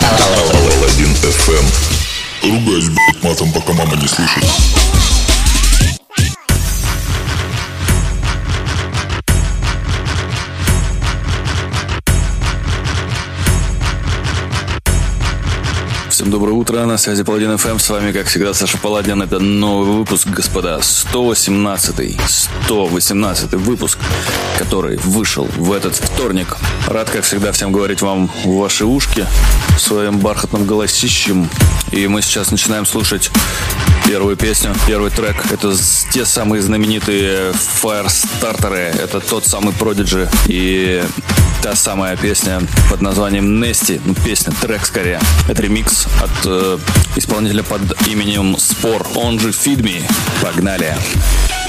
Алладин FM. Ругаюсь, блядь, матом, пока мама не слышит. Всем доброе утро, на связи Паладин ФМ, с вами, как всегда, Саша Паладин. Это новый выпуск, господа, 118-й, 118-й выпуск, который вышел в этот вторник. Рад, как всегда, всем говорить вам в ваши ушки своим бархатным голосищем. И мы сейчас начинаем слушать первую песню, первый трек. Это те самые знаменитые Firestarter. Это тот самый Prodigy. И та самая песня под названием Nesty. Ну, песня, трек скорее. Это ремикс от э, исполнителя под именем Спор. Он же Me. Погнали. Погнали.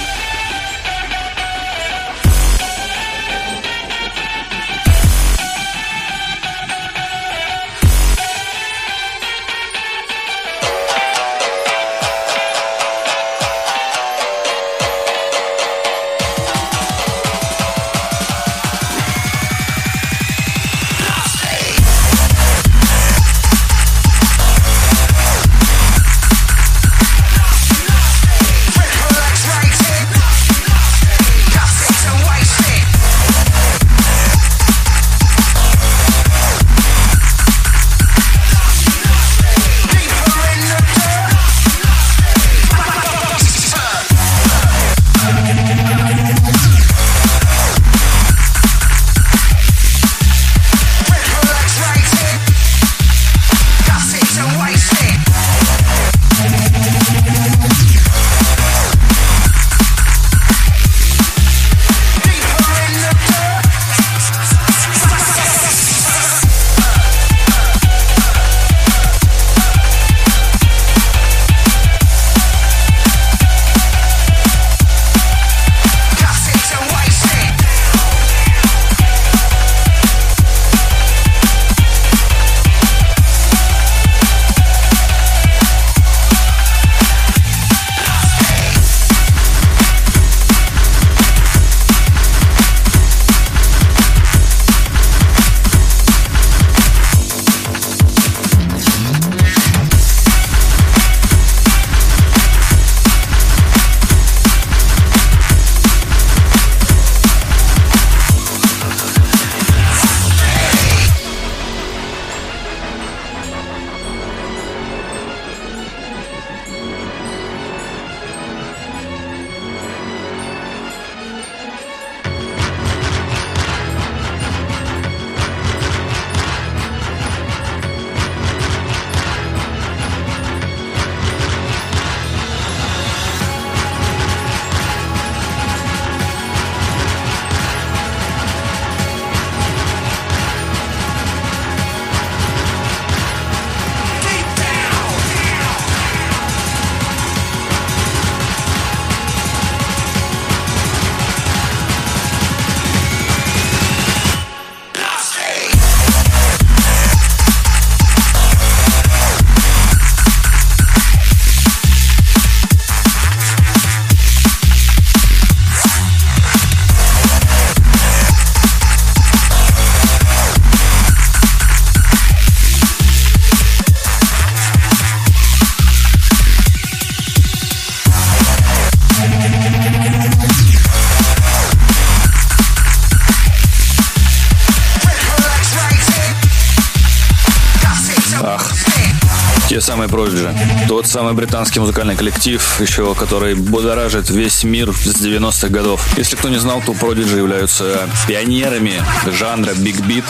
Самый Prodigy. Тот самый британский музыкальный коллектив, еще который будоражит весь мир с 90-х годов. Если кто не знал, то Prodigy являются пионерами жанра Beat.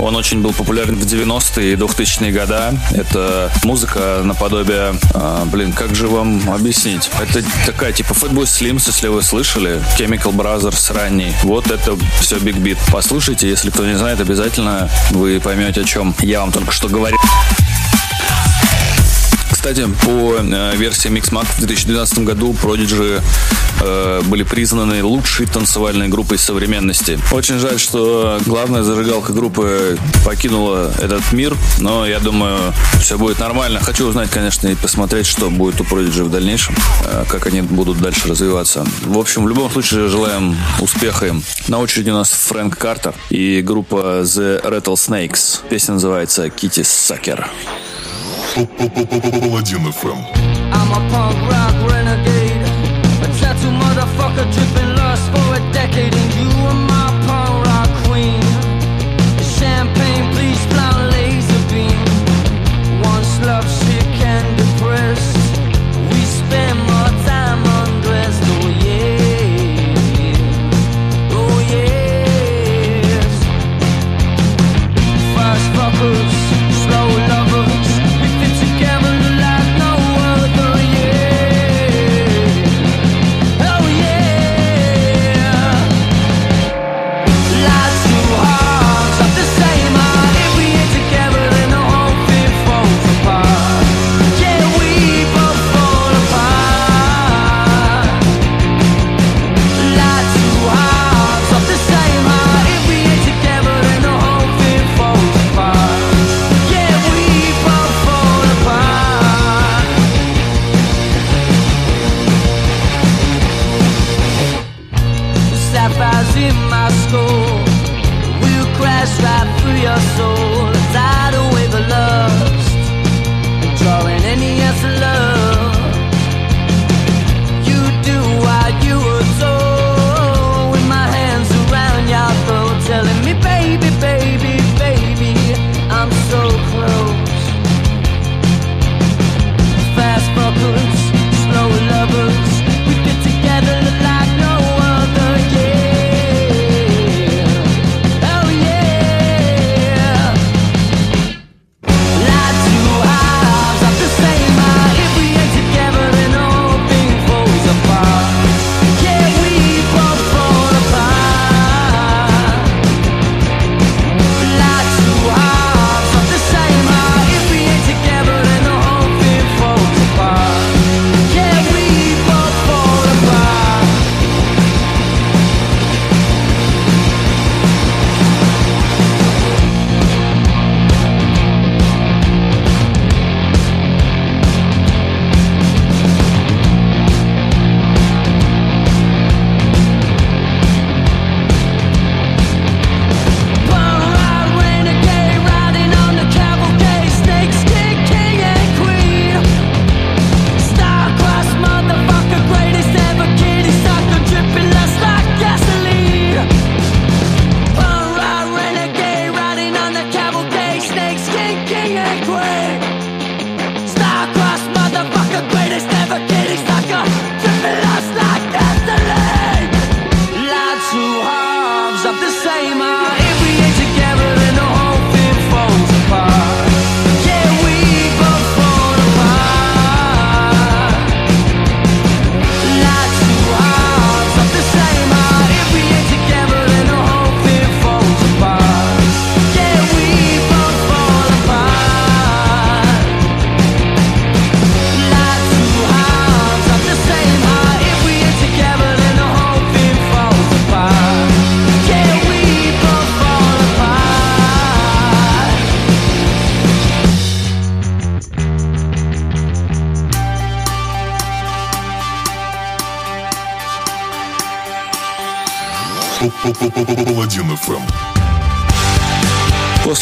Он очень был популярен в 90-е и 2000-е года. Это музыка наподобие... А, блин, как же вам объяснить? Это такая типа Fatboy Slims, если вы слышали. Chemical Brothers ранний. Вот это все Big Beat. Послушайте, если кто не знает, обязательно вы поймете, о чем я вам только что говорил. Кстати, по э, версии Mixmag в 2012 году Prodigy э, были признаны лучшей танцевальной группой современности. Очень жаль, что главная зажигалка группы покинула этот мир, но я думаю, все будет нормально. Хочу узнать, конечно, и посмотреть, что будет у Prodigy в дальнейшем, э, как они будут дальше развиваться. В общем, в любом случае желаем успеха им. На очереди у нас Фрэнк Картер и группа The Rattlesnakes. Песня называется Kitty Sucker. Паладин FM. I'm a punk rock renegade, a tattoo motherfucker dripping lust for a decade and you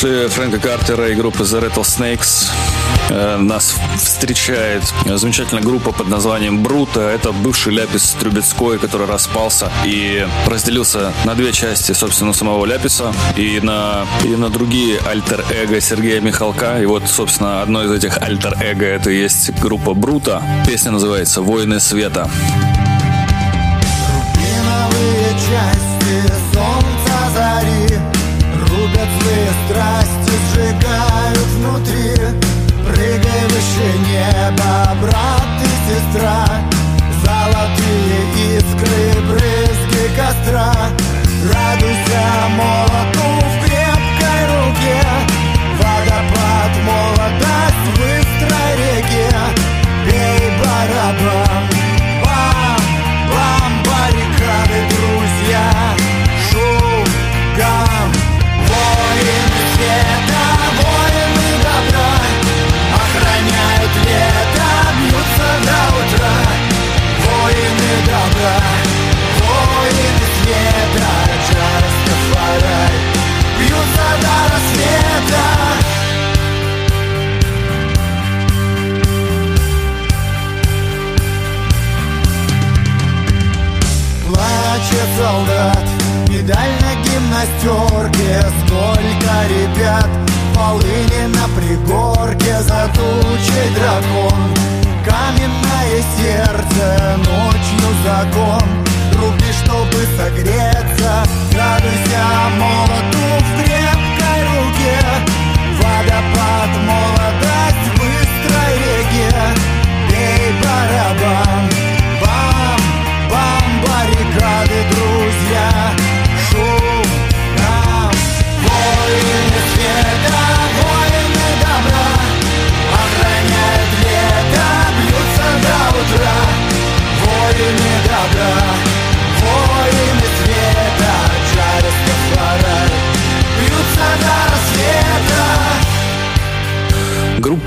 После Фрэнка Картера и группы The Rattlesnakes э, нас встречает замечательная группа под названием Брута. Это бывший Ляпис Трубецкой, который распался и разделился на две части, собственно, самого Ляписа и на, и на другие альтер-эго Сергея Михалка. И вот, собственно, одно из этих альтер-эго это и есть группа Брута. Песня называется «Войны света». Рубиновые части полыни на пригорке За тучей дракон. Каменное сердце, ночью закон. Руби, чтобы согреться Радуйся молоту в крепкой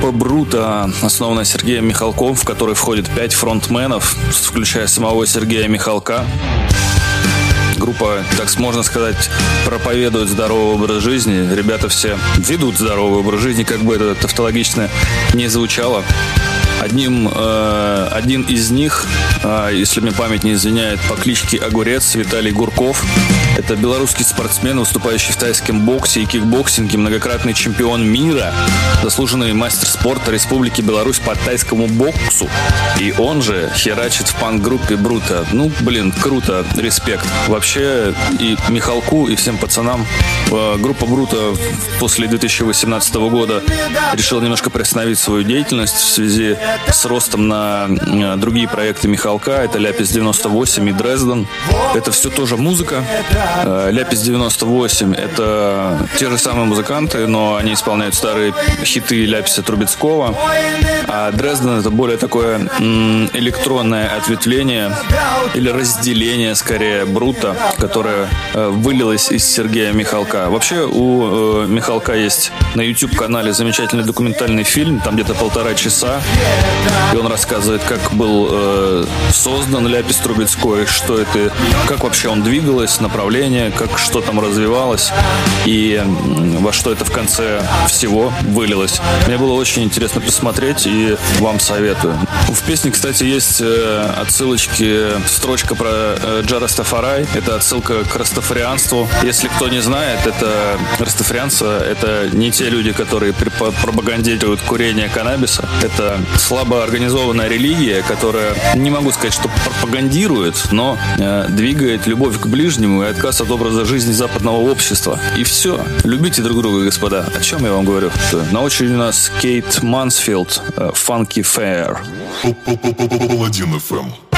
Группа Брута, основанная Сергеем Михалком, в которой входит пять фронтменов, включая самого Сергея Михалка. Группа, так можно сказать, проповедует здоровый образ жизни. Ребята все ведут здоровый образ жизни, как бы это тавтологично не звучало. Одним, э, один из них, э, если мне память не изменяет, по кличке Огурец Виталий Гурков. Это белорусский спортсмен, выступающий в тайском боксе и кикбоксинге, многократный чемпион мира, заслуженный мастер спорта Республики Беларусь по тайскому боксу. И он же херачит в панк-группе Брута. Ну, блин, круто, респект. Вообще и Михалку, и всем пацанам э, группа Брута после 2018 года решила немножко приостановить свою деятельность в связи с ростом на э, другие проекты Михалка. Это Ляпис 98 и Дрезден. Это все тоже музыка. Э, Ляпис 98 это те же самые музыканты, но они исполняют старые хиты Ляписа Трубецкого. А Дрезден это более такое электронное ответвление или разделение, скорее, Брута, которое э, вылилось из Сергея Михалка. Вообще у э, Михалка есть на YouTube-канале замечательный документальный фильм, там где-то полтора часа, и он рассказывает, как был создан Ляпис Трубецкой, что это, как вообще он двигалось, направление, как что там развивалось и во что это в конце всего вылилось. Мне было очень интересно посмотреть и вам советую. В песне, кстати, есть э, отсылочки, строчка про э, Джа Растафарай. Это отсылка к растафарианству. Если кто не знает, это растафарианцы, это не те люди, которые пропагандируют курение каннабиса. Это слабо организованная религия, которая, не могу сказать, что пропагандирует, но э, двигает любовь к ближнему и отказ от образа жизни западного общества. И все. Любите друг друга, господа. О чем я вам говорю? На очереди у нас Кейт Мансфилд, э, Funky Fair. Паладин FM.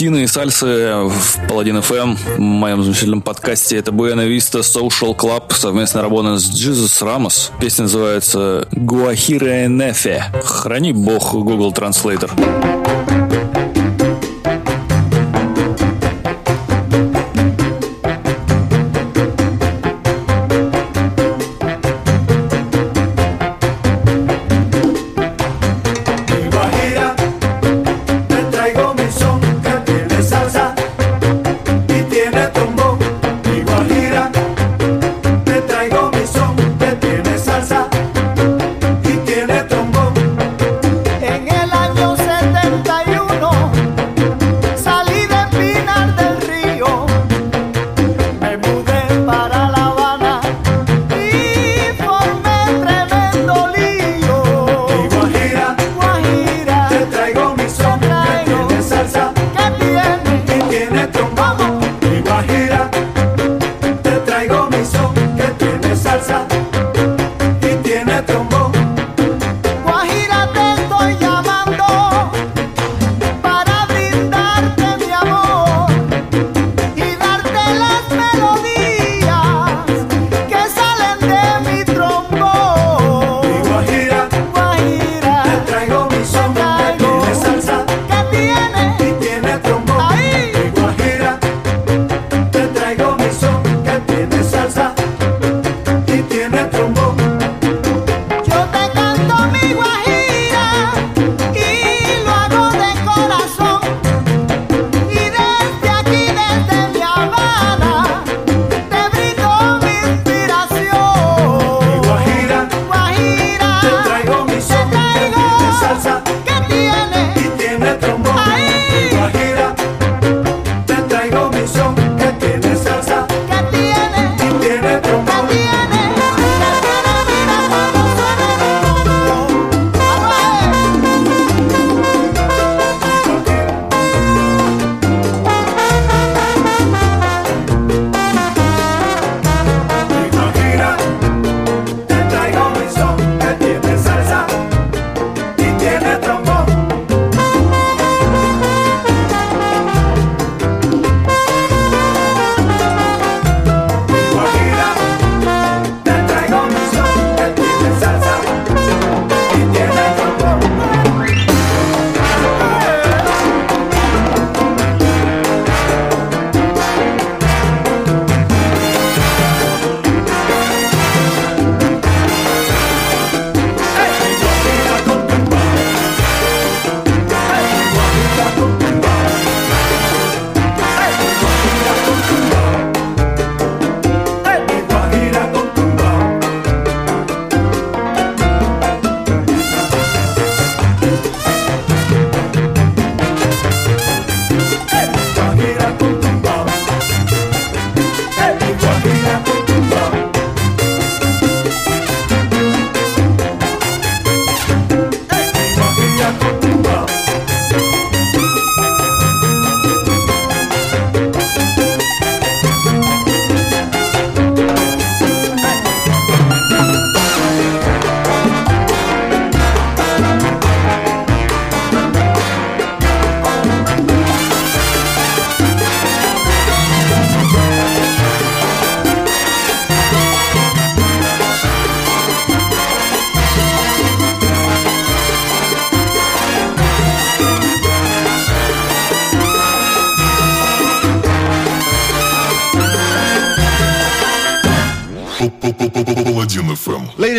Тина и Сальсы в Паладин FM, эм», в моем замечательном подкасте. Это Буэна Виста Social Club, совместная работа с Jesus Ramos. Песня называется «Гуахире Нефе». Храни бог Google Translator.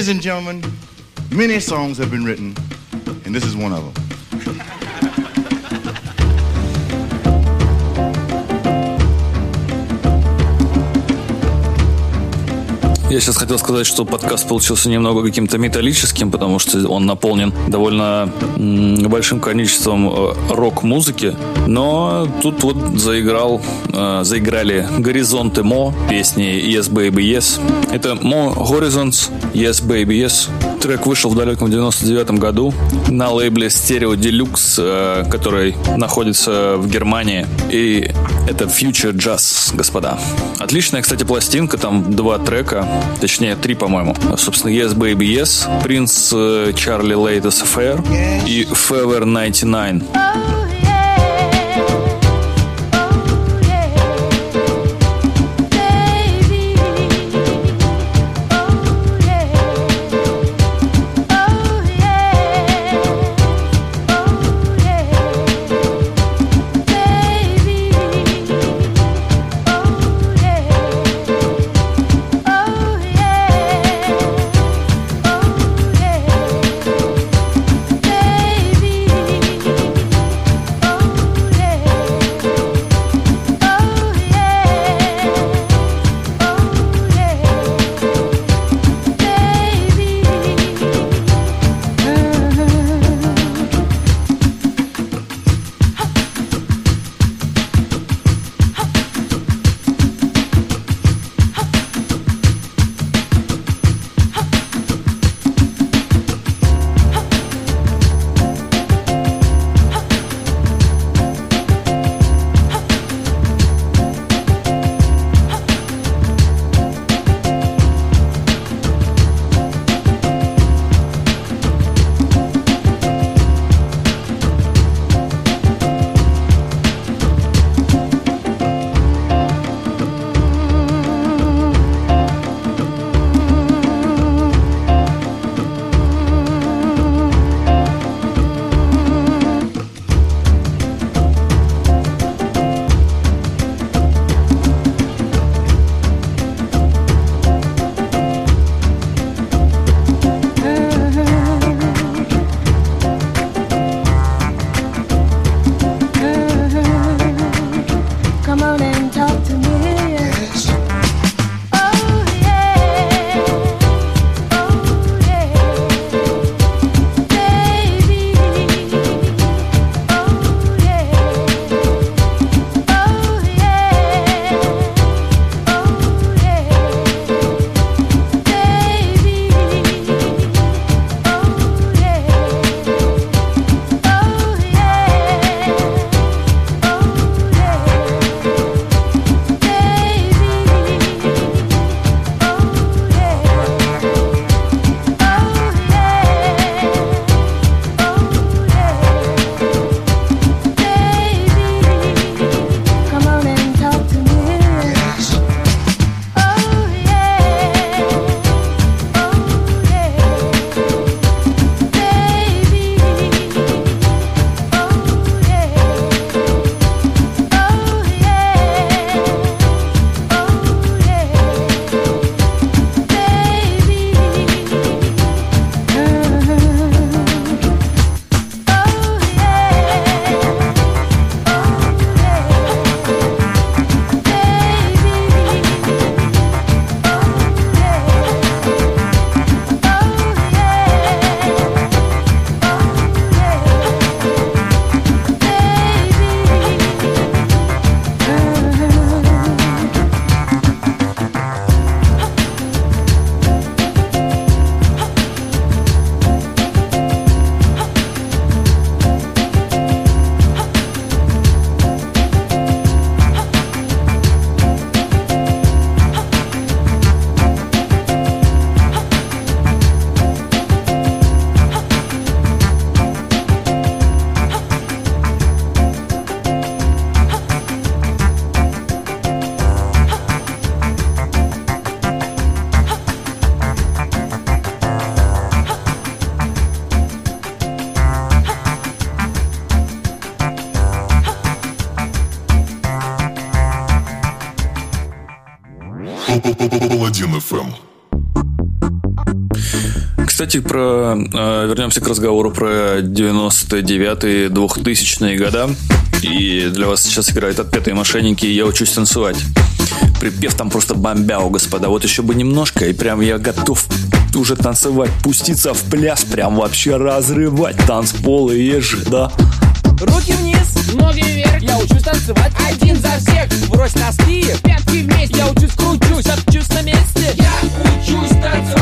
Ladies and gentlemen, many songs have been written, and this is one of them. сейчас хотел сказать, что подкаст получился немного каким-то металлическим, потому что он наполнен довольно большим количеством э, рок-музыки. Но тут вот заиграл, э, заиграли «Горизонты Мо», песни «Yes, Baby, Yes». Это «Мо Horizons», «Yes, Baby, Yes». Трек вышел в далеком 99 году на лейбле Stereo Deluxe, э, который находится в Германии. И это Future Jazz, господа. Отличная, кстати, пластинка, там два трека, точнее три, по-моему. Собственно, Yes Baby Yes, Принц Charlie Latest Affair и Fever 99. Кстати, про, э, вернемся к разговору про 99-е, 2000-е года. И для вас сейчас играет «Отпетые мошенники» и «Я учусь танцевать». Припев там просто бомбяу, господа. Вот еще бы немножко, и прям я готов уже танцевать, пуститься в пляс, прям вообще разрывать танцполы и ежи, да. Руки вниз, ноги вверх Я учусь танцевать один за всех Брось носки, пятки вместе Я учусь, кручусь, отчусь на месте Я учусь танцевать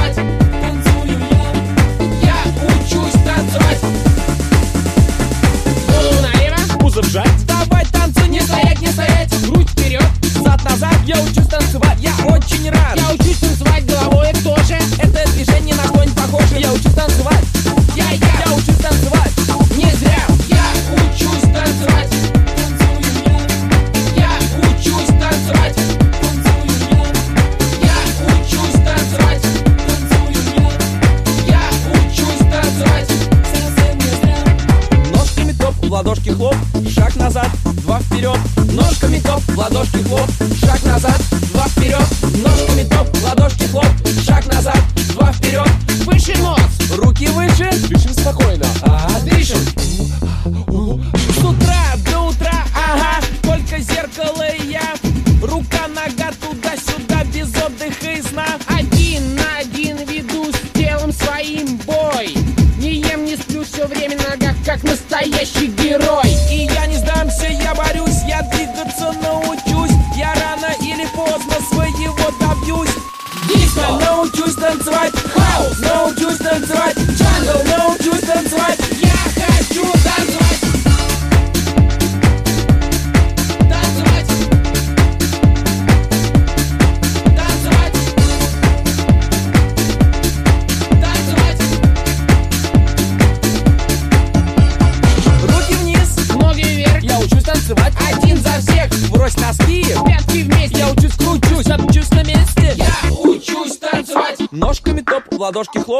ладошки хлоп.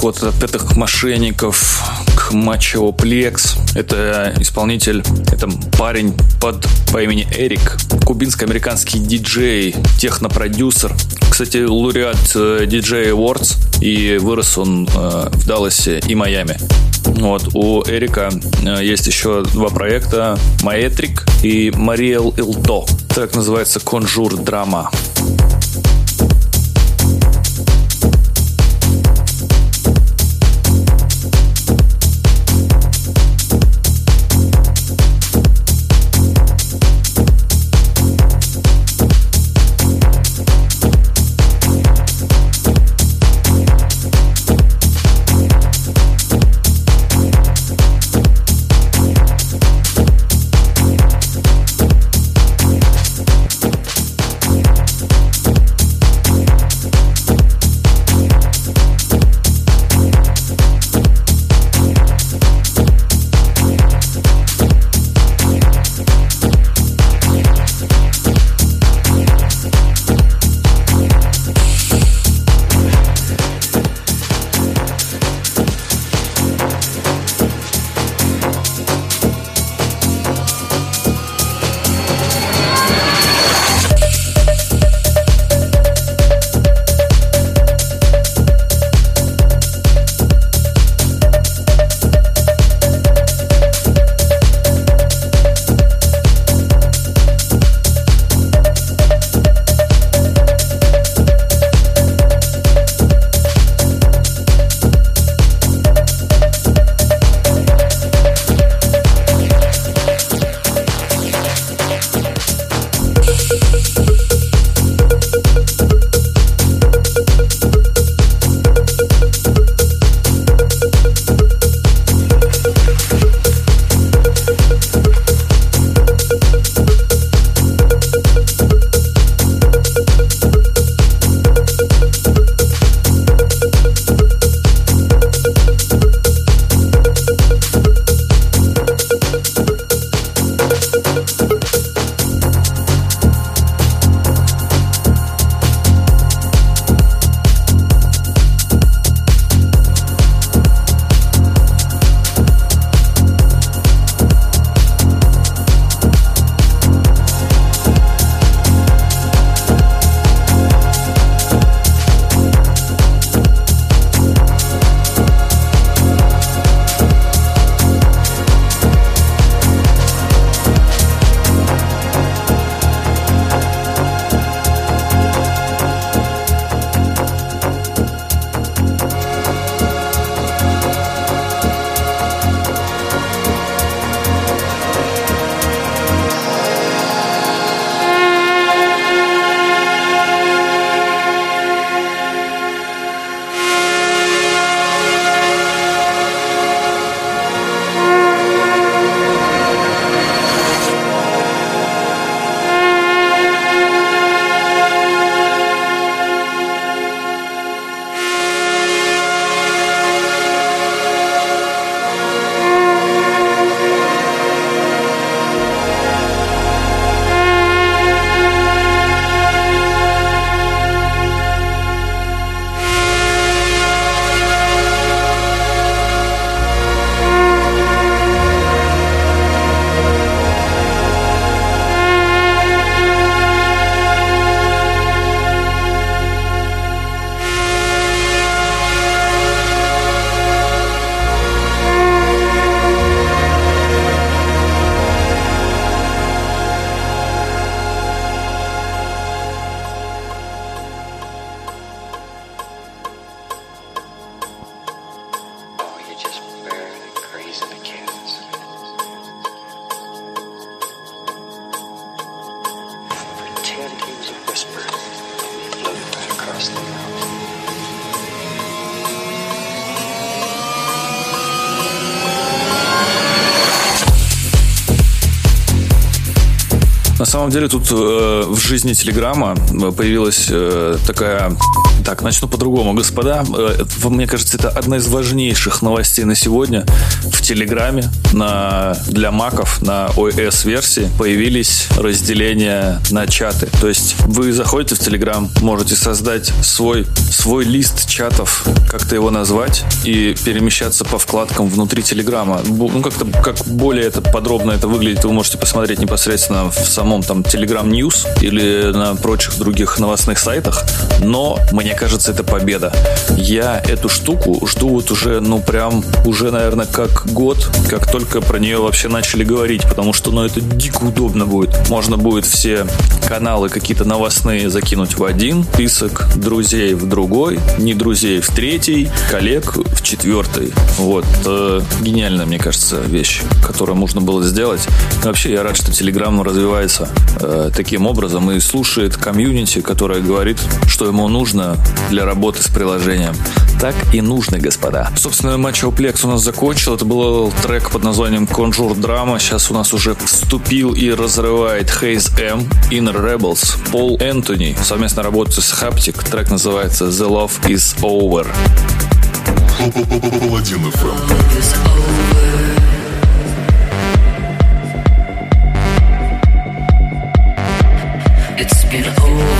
переход от этих мошенников к Maceo Plex. Это исполнитель, это парень под по имени Эрик, кубинско-американский диджей, технопродюсер. Кстати, лауреат э, DJ Awards, и вырос он э, в Далласе и Майами. Вот, у Эрика э, есть еще два проекта «Maetrik» и «Mariel Ito». Так называется «Conjure Dreams». Самом деле тут э, в жизни Телеграма э, появилась э, такая... Так, начну по-другому. Господа, э, мне кажется, это одна из важнейших новостей на сегодня. Телеграме на, для маков на iOS-версии появились разделения на чаты. То есть вы заходите в Телеграм, можете создать свой, свой лист чатов, как-то его назвать, и перемещаться по вкладкам внутри Телеграма. Ну, как-то как более это подробно это выглядит, вы можете посмотреть непосредственно в самом там Telegram News или на прочих других новостных сайтах. Но мне кажется, это победа. Я эту штуку жду вот уже, ну, прям уже, наверное, как как только про нее вообще начали говорить, потому что, ну, это дико удобно будет. Можно будет все каналы какие-то новостные закинуть в один список, друзей в другой, не друзей в третий, коллег в четвертый. Вот. Э, гениальная, мне кажется, вещь, которую можно было сделать. И вообще, я рад, что Telegram развивается э, таким образом и слушает комьюнити, которое говорит, что ему нужно для работы с приложением. Так и нужно, господа. Собственно, матч Плекс у нас закончил. Это был трек под названием Conjure Drama. Сейчас у нас уже вступил и разрывает Haze M, Inner Rebels, Пол Энтони. Совместно работает с Haptic. Трек называется The Love Is Over. Паладин. It's been over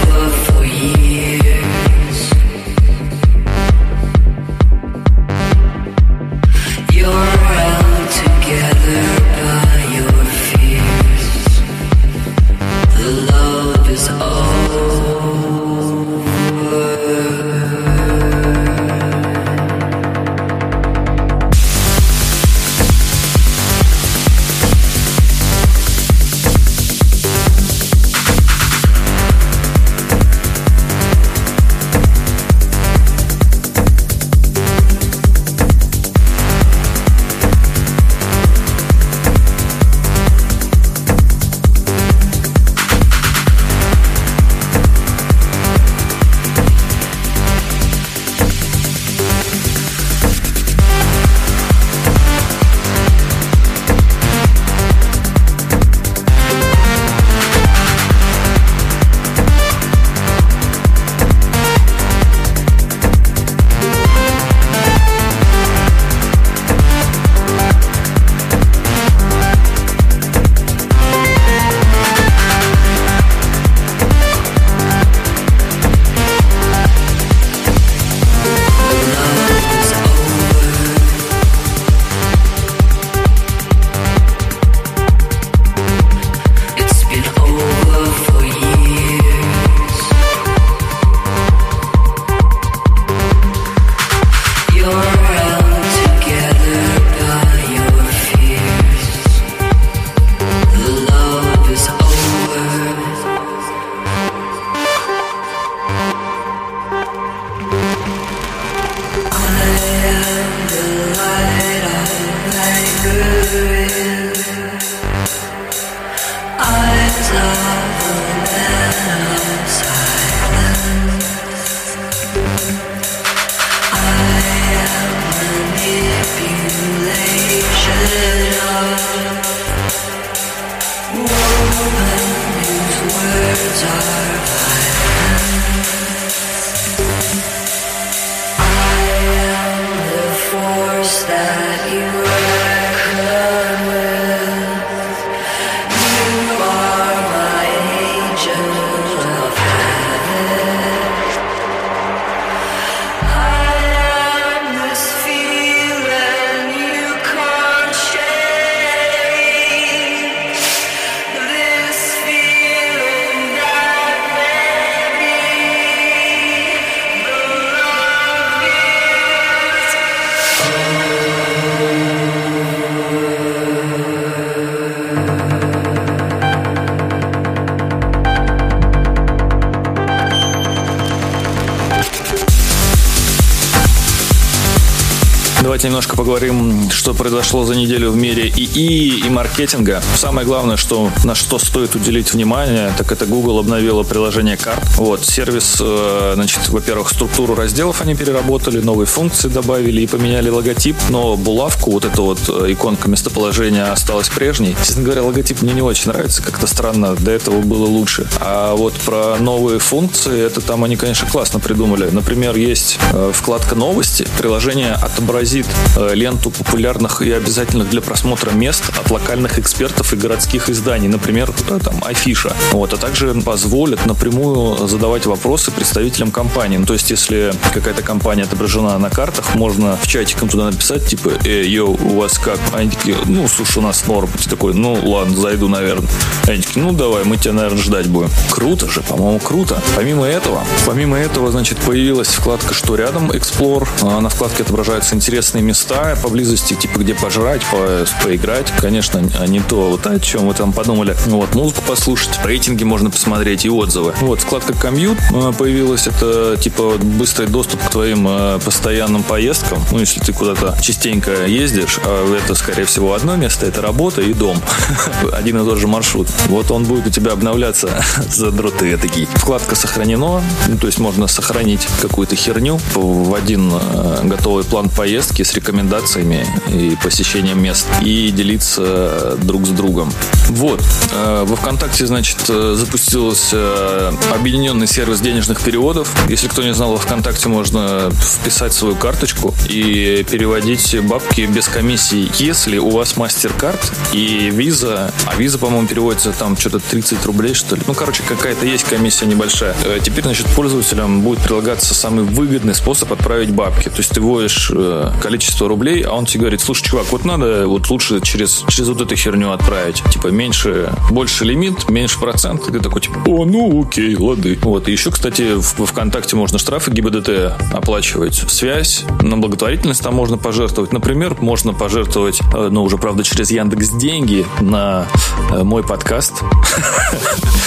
Давайте немножко поговорим, что произошло за неделю в мире ИИ и маркетинга. Самое главное, что на что стоит уделить внимание, так это Google обновила приложение карт. Вот, сервис, э, значит, во-первых, структуру разделов они переработали, новые функции добавили и поменяли логотип, но булавку, вот эту вот э, иконка местоположения осталась прежней. Честно говоря, логотип мне не очень нравится, как-то странно, до этого было лучше. А вот про новые функции, это там они, конечно, классно придумали. Например, есть э, вкладка «Новости», приложение отобразит ленту популярных и обязательных для просмотра мест от локальных экспертов и городских изданий, например, э, там, Афиша. Вот, а также позволит напрямую задавать вопросы представителям компании. Ну, то есть, если какая-то компания отображена на картах, можно в чатик им туда написать, типа, э, йоу, у вас как? Они такие, ну, слушай, у нас норм. Ты такой, ну, ладно, зайду, наверное. Они такие, ну, давай, мы тебя, наверное, ждать будем. Круто же, по-моему, круто. Помимо этого, помимо этого, значит, появилась вкладка «Что рядом?» Explore. А На вкладке отображаются интересные места поблизости, типа, где пожрать, по- поиграть. Конечно, не то, вот о чем вы там подумали. Вот, музыку послушать, рейтинги можно посмотреть и отзывы. Вот, вкладка «Комьют» э, появилась. Это, типа, быстрый доступ к твоим э, постоянным поездкам. Ну, если ты куда-то частенько ездишь, а это, скорее всего, одно место, это работа и дом. Один и тот же маршрут. Вот он будет у тебя обновляться за дроты такие. Вкладка сохранено, ну, то есть можно сохранить какую-то херню в один э, готовый план поездки с рекомендациями и посещением мест и делиться э, друг с другом. Вот. Э, Во ВКонтакте, значит, э, запустился объединенный сервис денежных переводов. Если кто не знал, во ВКонтакте можно вписать свою карточку и переводить бабки без комиссии, если у вас MasterCard и Visa, а Visa, по-моему, переводится там что-то 30 рублей, что ли. Ну, короче, какая-то есть комиссия небольшая. Теперь, значит, пользователям будет прилагаться самый выгодный способ отправить бабки. То есть ты вводишь э, количество рублей, а он тебе говорит, слушай, чувак, вот надо вот лучше через, через вот эту херню отправить. Типа меньше, больше лимит, меньше процент. И ты такой, типа, о, ну окей, лады. Вот. И еще, кстати, в, ВКонтакте можно штрафы ГИБДД оплачивать. Связь, на благотворительность там можно пожертвовать. Например, можно пожертвовать, э, ну, уже, правда, через Яндекс деньги на э, мой подкаст.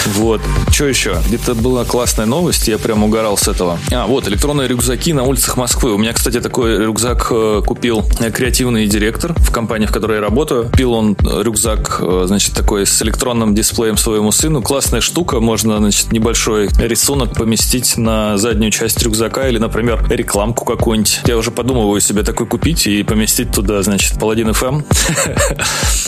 Вот. Что еще? Где-то была классная новость, я прям угорал с этого. А, вот, электронные рюкзаки на улицах Москвы. У меня, кстати, такой рюкзак э, купил креативный директор в компании, в которой я работаю. Купил он э, рюкзак, э, значит, такой с электронным дисплеем своему сыну. Классная штука, можно, значит, небольшой рисунок поместить на заднюю часть рюкзака или, например, рекламку какую-нибудь. Я уже подумываю себе такой купить и поместить туда, значит, Паладин FM.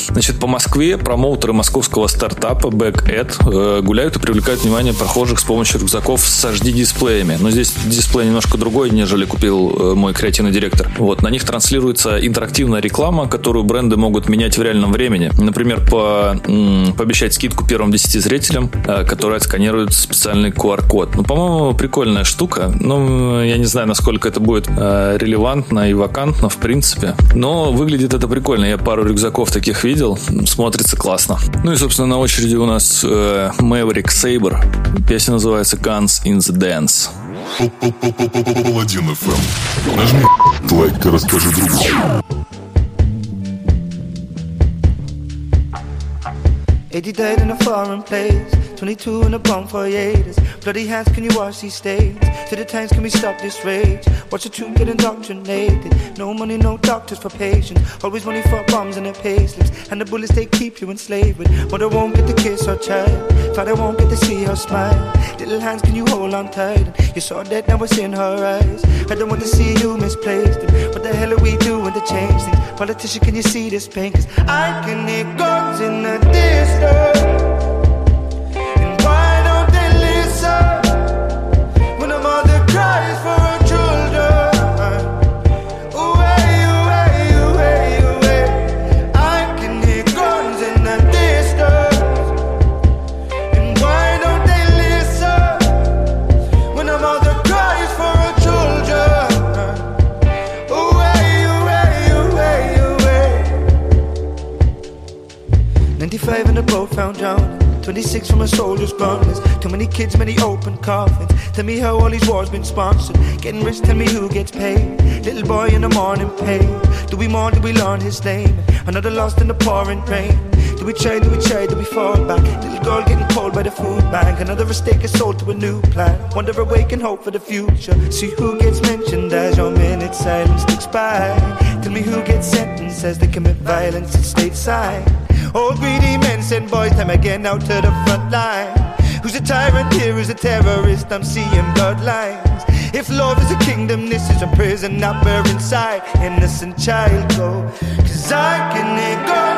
Значит, по Москве промоутеры московского стартапа BackEd э, гуляют и привлекают внимание прохожих с помощью рюкзаков с HD-дисплеями. Но здесь дисплей немножко другой, нежели купил мой креативный директор. Вот, на них транслируется интерактивная реклама, которую бренды могут менять в реальном времени. Например, по, м, пообещать скидку первым 10 зрителям, э, которые отсканируют специальный QR-код. Ну, по-моему, прикольная штука. Ну, я не знаю, насколько это будет э, релевантно и вакантно, в принципе. Но выглядит это прикольно. Я пару рюкзаков таких видел. Смотрится классно. Ну и, собственно, на очереди у нас э, Maverick Saber. Песня называется Guns in the Dance. Паладин FM. Нажми лайк и расскажи другу. 80 dead in a foreign place, 22 in a bomb for haters. Bloody hands, can you wash these stains? To the tanks, can we stop this rage? Watch the tune get indoctrinated. No money, no doctors for patients. Always money for bombs and their payslips. And the bullets they keep you enslaved with. Mother won't get to kiss her child. Father won't get to see her smile. Little hands, can you hold on tight? You saw that now it's in her eyes. I don't want to see you misplaced. What the hell are we doing to change things? Politician, can you see this pain? Cause I can hear guns in the distance. Found drowning. 26 from a soldier's gunners. Too many kids, many open coffins. Tell me how all these wars been sponsored. Getting rich, tell me who gets paid. Little boy in the morning paid. Do we mourn, do we learn his name? Another lost in the pouring rain. Do we trade, do we trade, do we fall back? Little girl getting cold by the food bank. Another mistake is sold to a new plan. Wonder awaken hope for the future. See who gets mentioned as your minute silence ticks by. Tell me who gets sentenced as they commit violence at stateside. Old greedy men send boys time again out to the front line. Who's a tyrant here? Who's a terrorist? I'm seeing bloodlines. If love is a kingdom, this is a prison. Not where inside innocent child go. Cause I can hear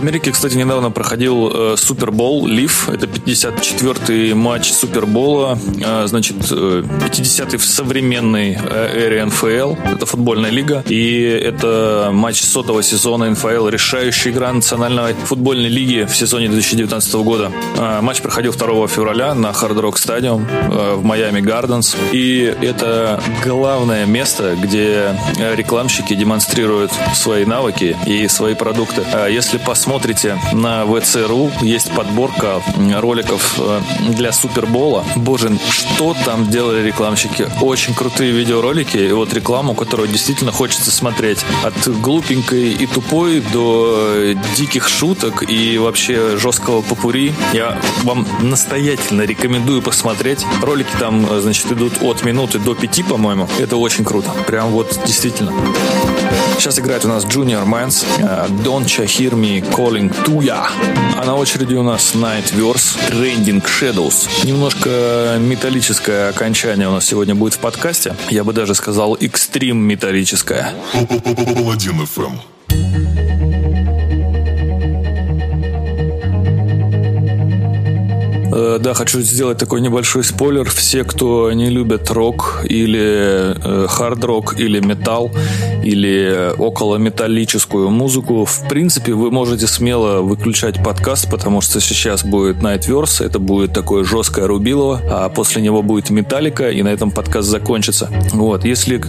Америке, кстати, недавно проходил э, Супербол Лив. Это 54-й матч Супербола. Э, значит, э, 50-й в современной э, эре НФЛ. Это футбольная лига. И это матч сотого сезона НФЛ. Решающая игра Национальной футбольной лиги в сезоне 2019 года. Э, матч проходил 2 февраля на Hard Rock Stadium э, в Майами Гарденс. И это главное место, где э, рекламщики демонстрируют свои навыки и свои продукты. Если посмотрите на ВЦРУ, есть подборка роликов э, для Супербола. Боже, что там делали рекламщики? Очень крутые видеоролики и вот рекламу, которую действительно хочется смотреть. От глупенькой и тупой до диких шуток и вообще жесткого попури. Я вам настоятельно рекомендую посмотреть. Ролики там, э, значит, идут от минуты до пяти, по-моему. Это очень круто. Прям вот действительно. Сейчас играет у нас Junior э, Don't Hear Me Calling to. А на очереди у нас Nightverse Trending Shadows. Немножко металлическое окончание у нас сегодня будет в подкасте. Я бы даже сказал экстрим металлическое. Да, хочу сделать такой небольшой спойлер. Все, кто не любят рок или э, хард-рок или металл или около металлическую музыку, в принципе, вы можете смело выключать подкаст, потому что сейчас будет Nightverse, это будет такое жесткое рубилово, а после него будет Металлика, и на этом подкаст закончится. Вот, если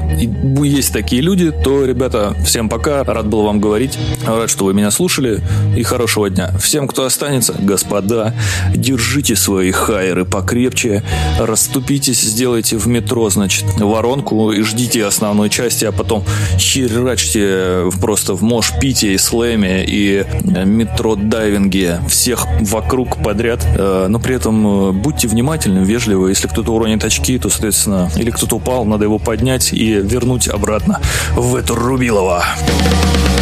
есть такие люди, то, ребята, всем пока, рад был вам говорить, рад, что вы меня слушали, и хорошего дня. Всем, кто останется, господа, держите свои хайеры покрепче, расступитесь, сделайте в метро, значит, воронку и ждите основной части, а потом херачьте просто в мош пите и слэме и метро дайвинге всех вокруг подряд, Э, но при этом э, будьте внимательны, вежливы. Если кто-то уронит очки, то, соответственно, или кто-то упал, надо его поднять и вернуть обратно в эту Рубилово. Паладин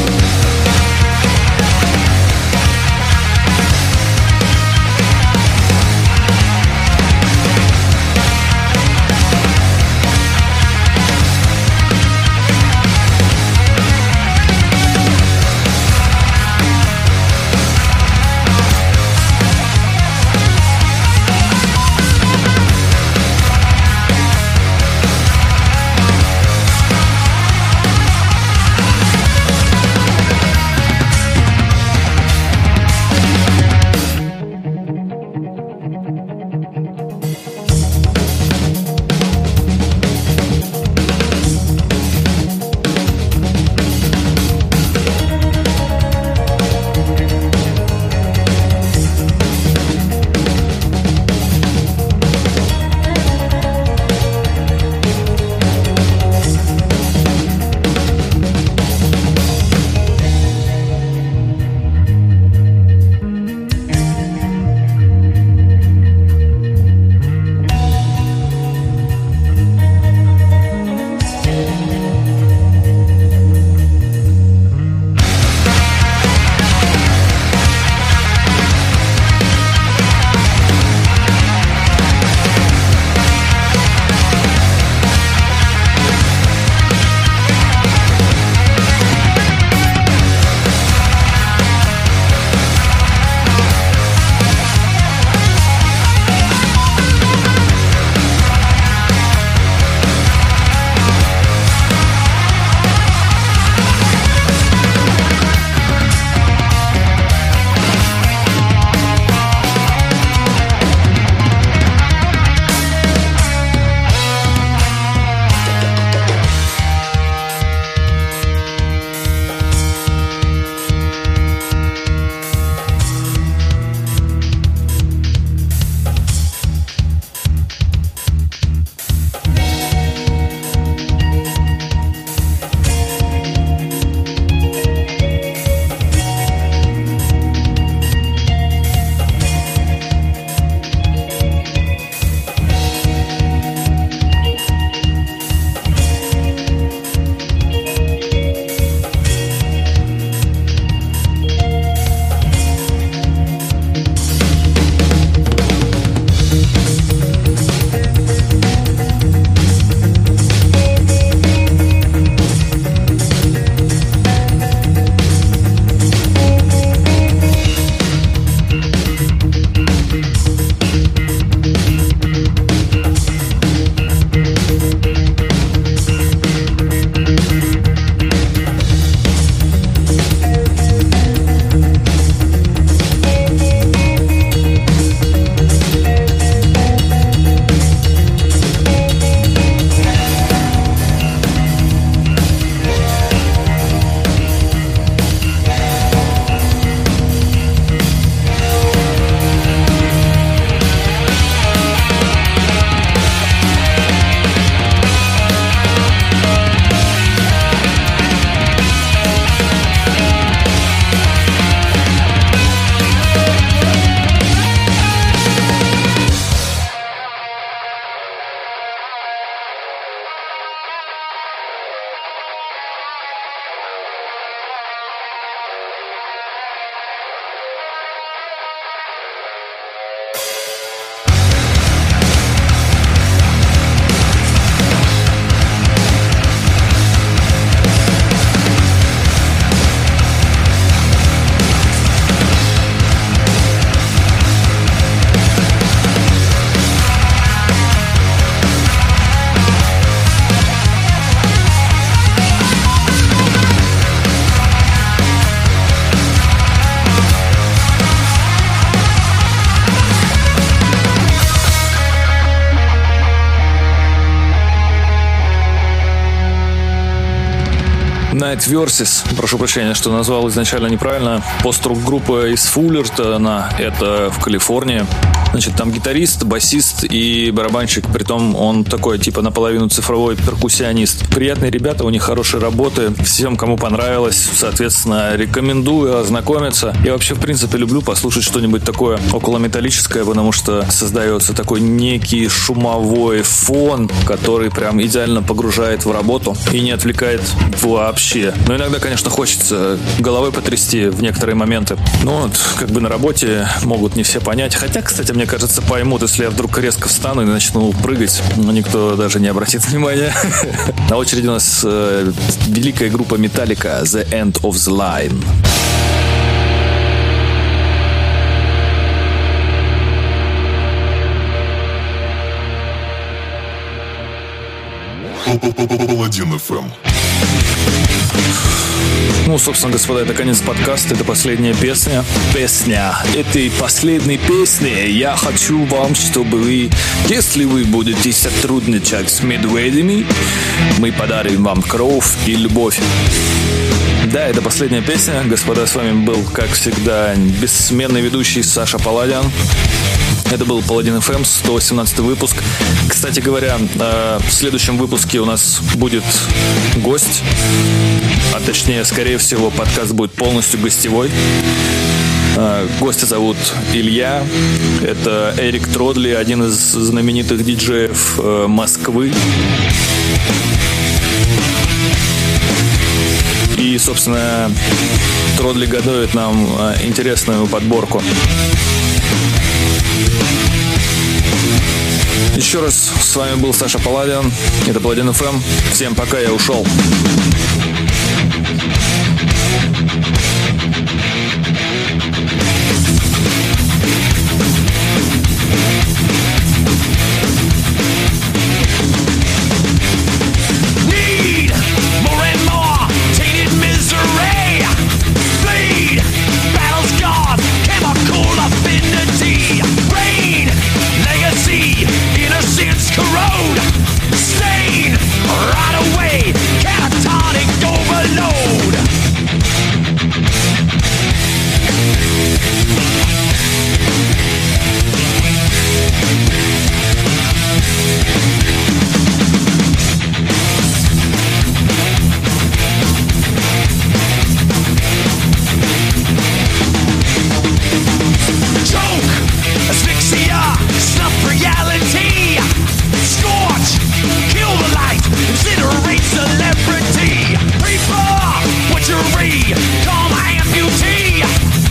Night Versus. Прошу прощения, что назвал изначально неправильно. Пост-рук группа из Фуллертона, это в Калифорнии. Значит, там гитарист, басист и барабанщик, притом он такой, типа, наполовину цифровой перкуссионист. Приятные ребята, у них хорошие работы. Всем, кому понравилось, соответственно, рекомендую ознакомиться. Я вообще, в принципе, люблю послушать что-нибудь такое около металлическое, потому что создается такой некий шумовой фон, который прям идеально погружает в работу и не отвлекает вообще. Но иногда, конечно, хочется головой потрясти в некоторые моменты. Но вот, как бы на работе могут не все понять. Хотя, кстати, мне кажется, поймут, если я вдруг резко встану и начну прыгать. Но никто даже не обратит внимания. На очереди у нас э, великая группа Металлика The End of the Line. Паладин FM. Ну, собственно, господа, это конец подкаста, это последняя песня. Песня этой последней песни я хочу вам, чтобы вы, если вы будете сотрудничать с медведями, мы подарим вам кровь и любовь. Да, это последняя песня. Господа, с вами был, как всегда, бессменный ведущий Саша Паладян. Это был Паладин ФМ, 118 выпуск. Кстати говоря, э, в следующем выпуске у нас будет гость, а точнее, скорее всего, подкаст будет полностью гостевой. Э, Гостя зовут Илья. Это Эрик Тродли, один из знаменитых диджеев э, Москвы. И, собственно, Тродли готовит нам интересную подборку. Еще раз с вами был Саша Паладин. Это Паладин ФМ. Всем пока, я ушел. century. Call my amputee.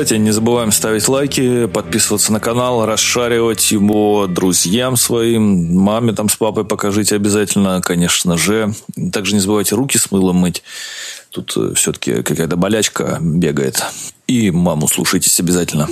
Кстати, не забываем ставить лайки, подписываться на канал, расшаривать его друзьям своим, маме там с папой покажите обязательно, конечно же. Также не забывайте руки с мылом мыть. Тут э, все-таки какая-то болячка бегает. И маму слушайтесь обязательно.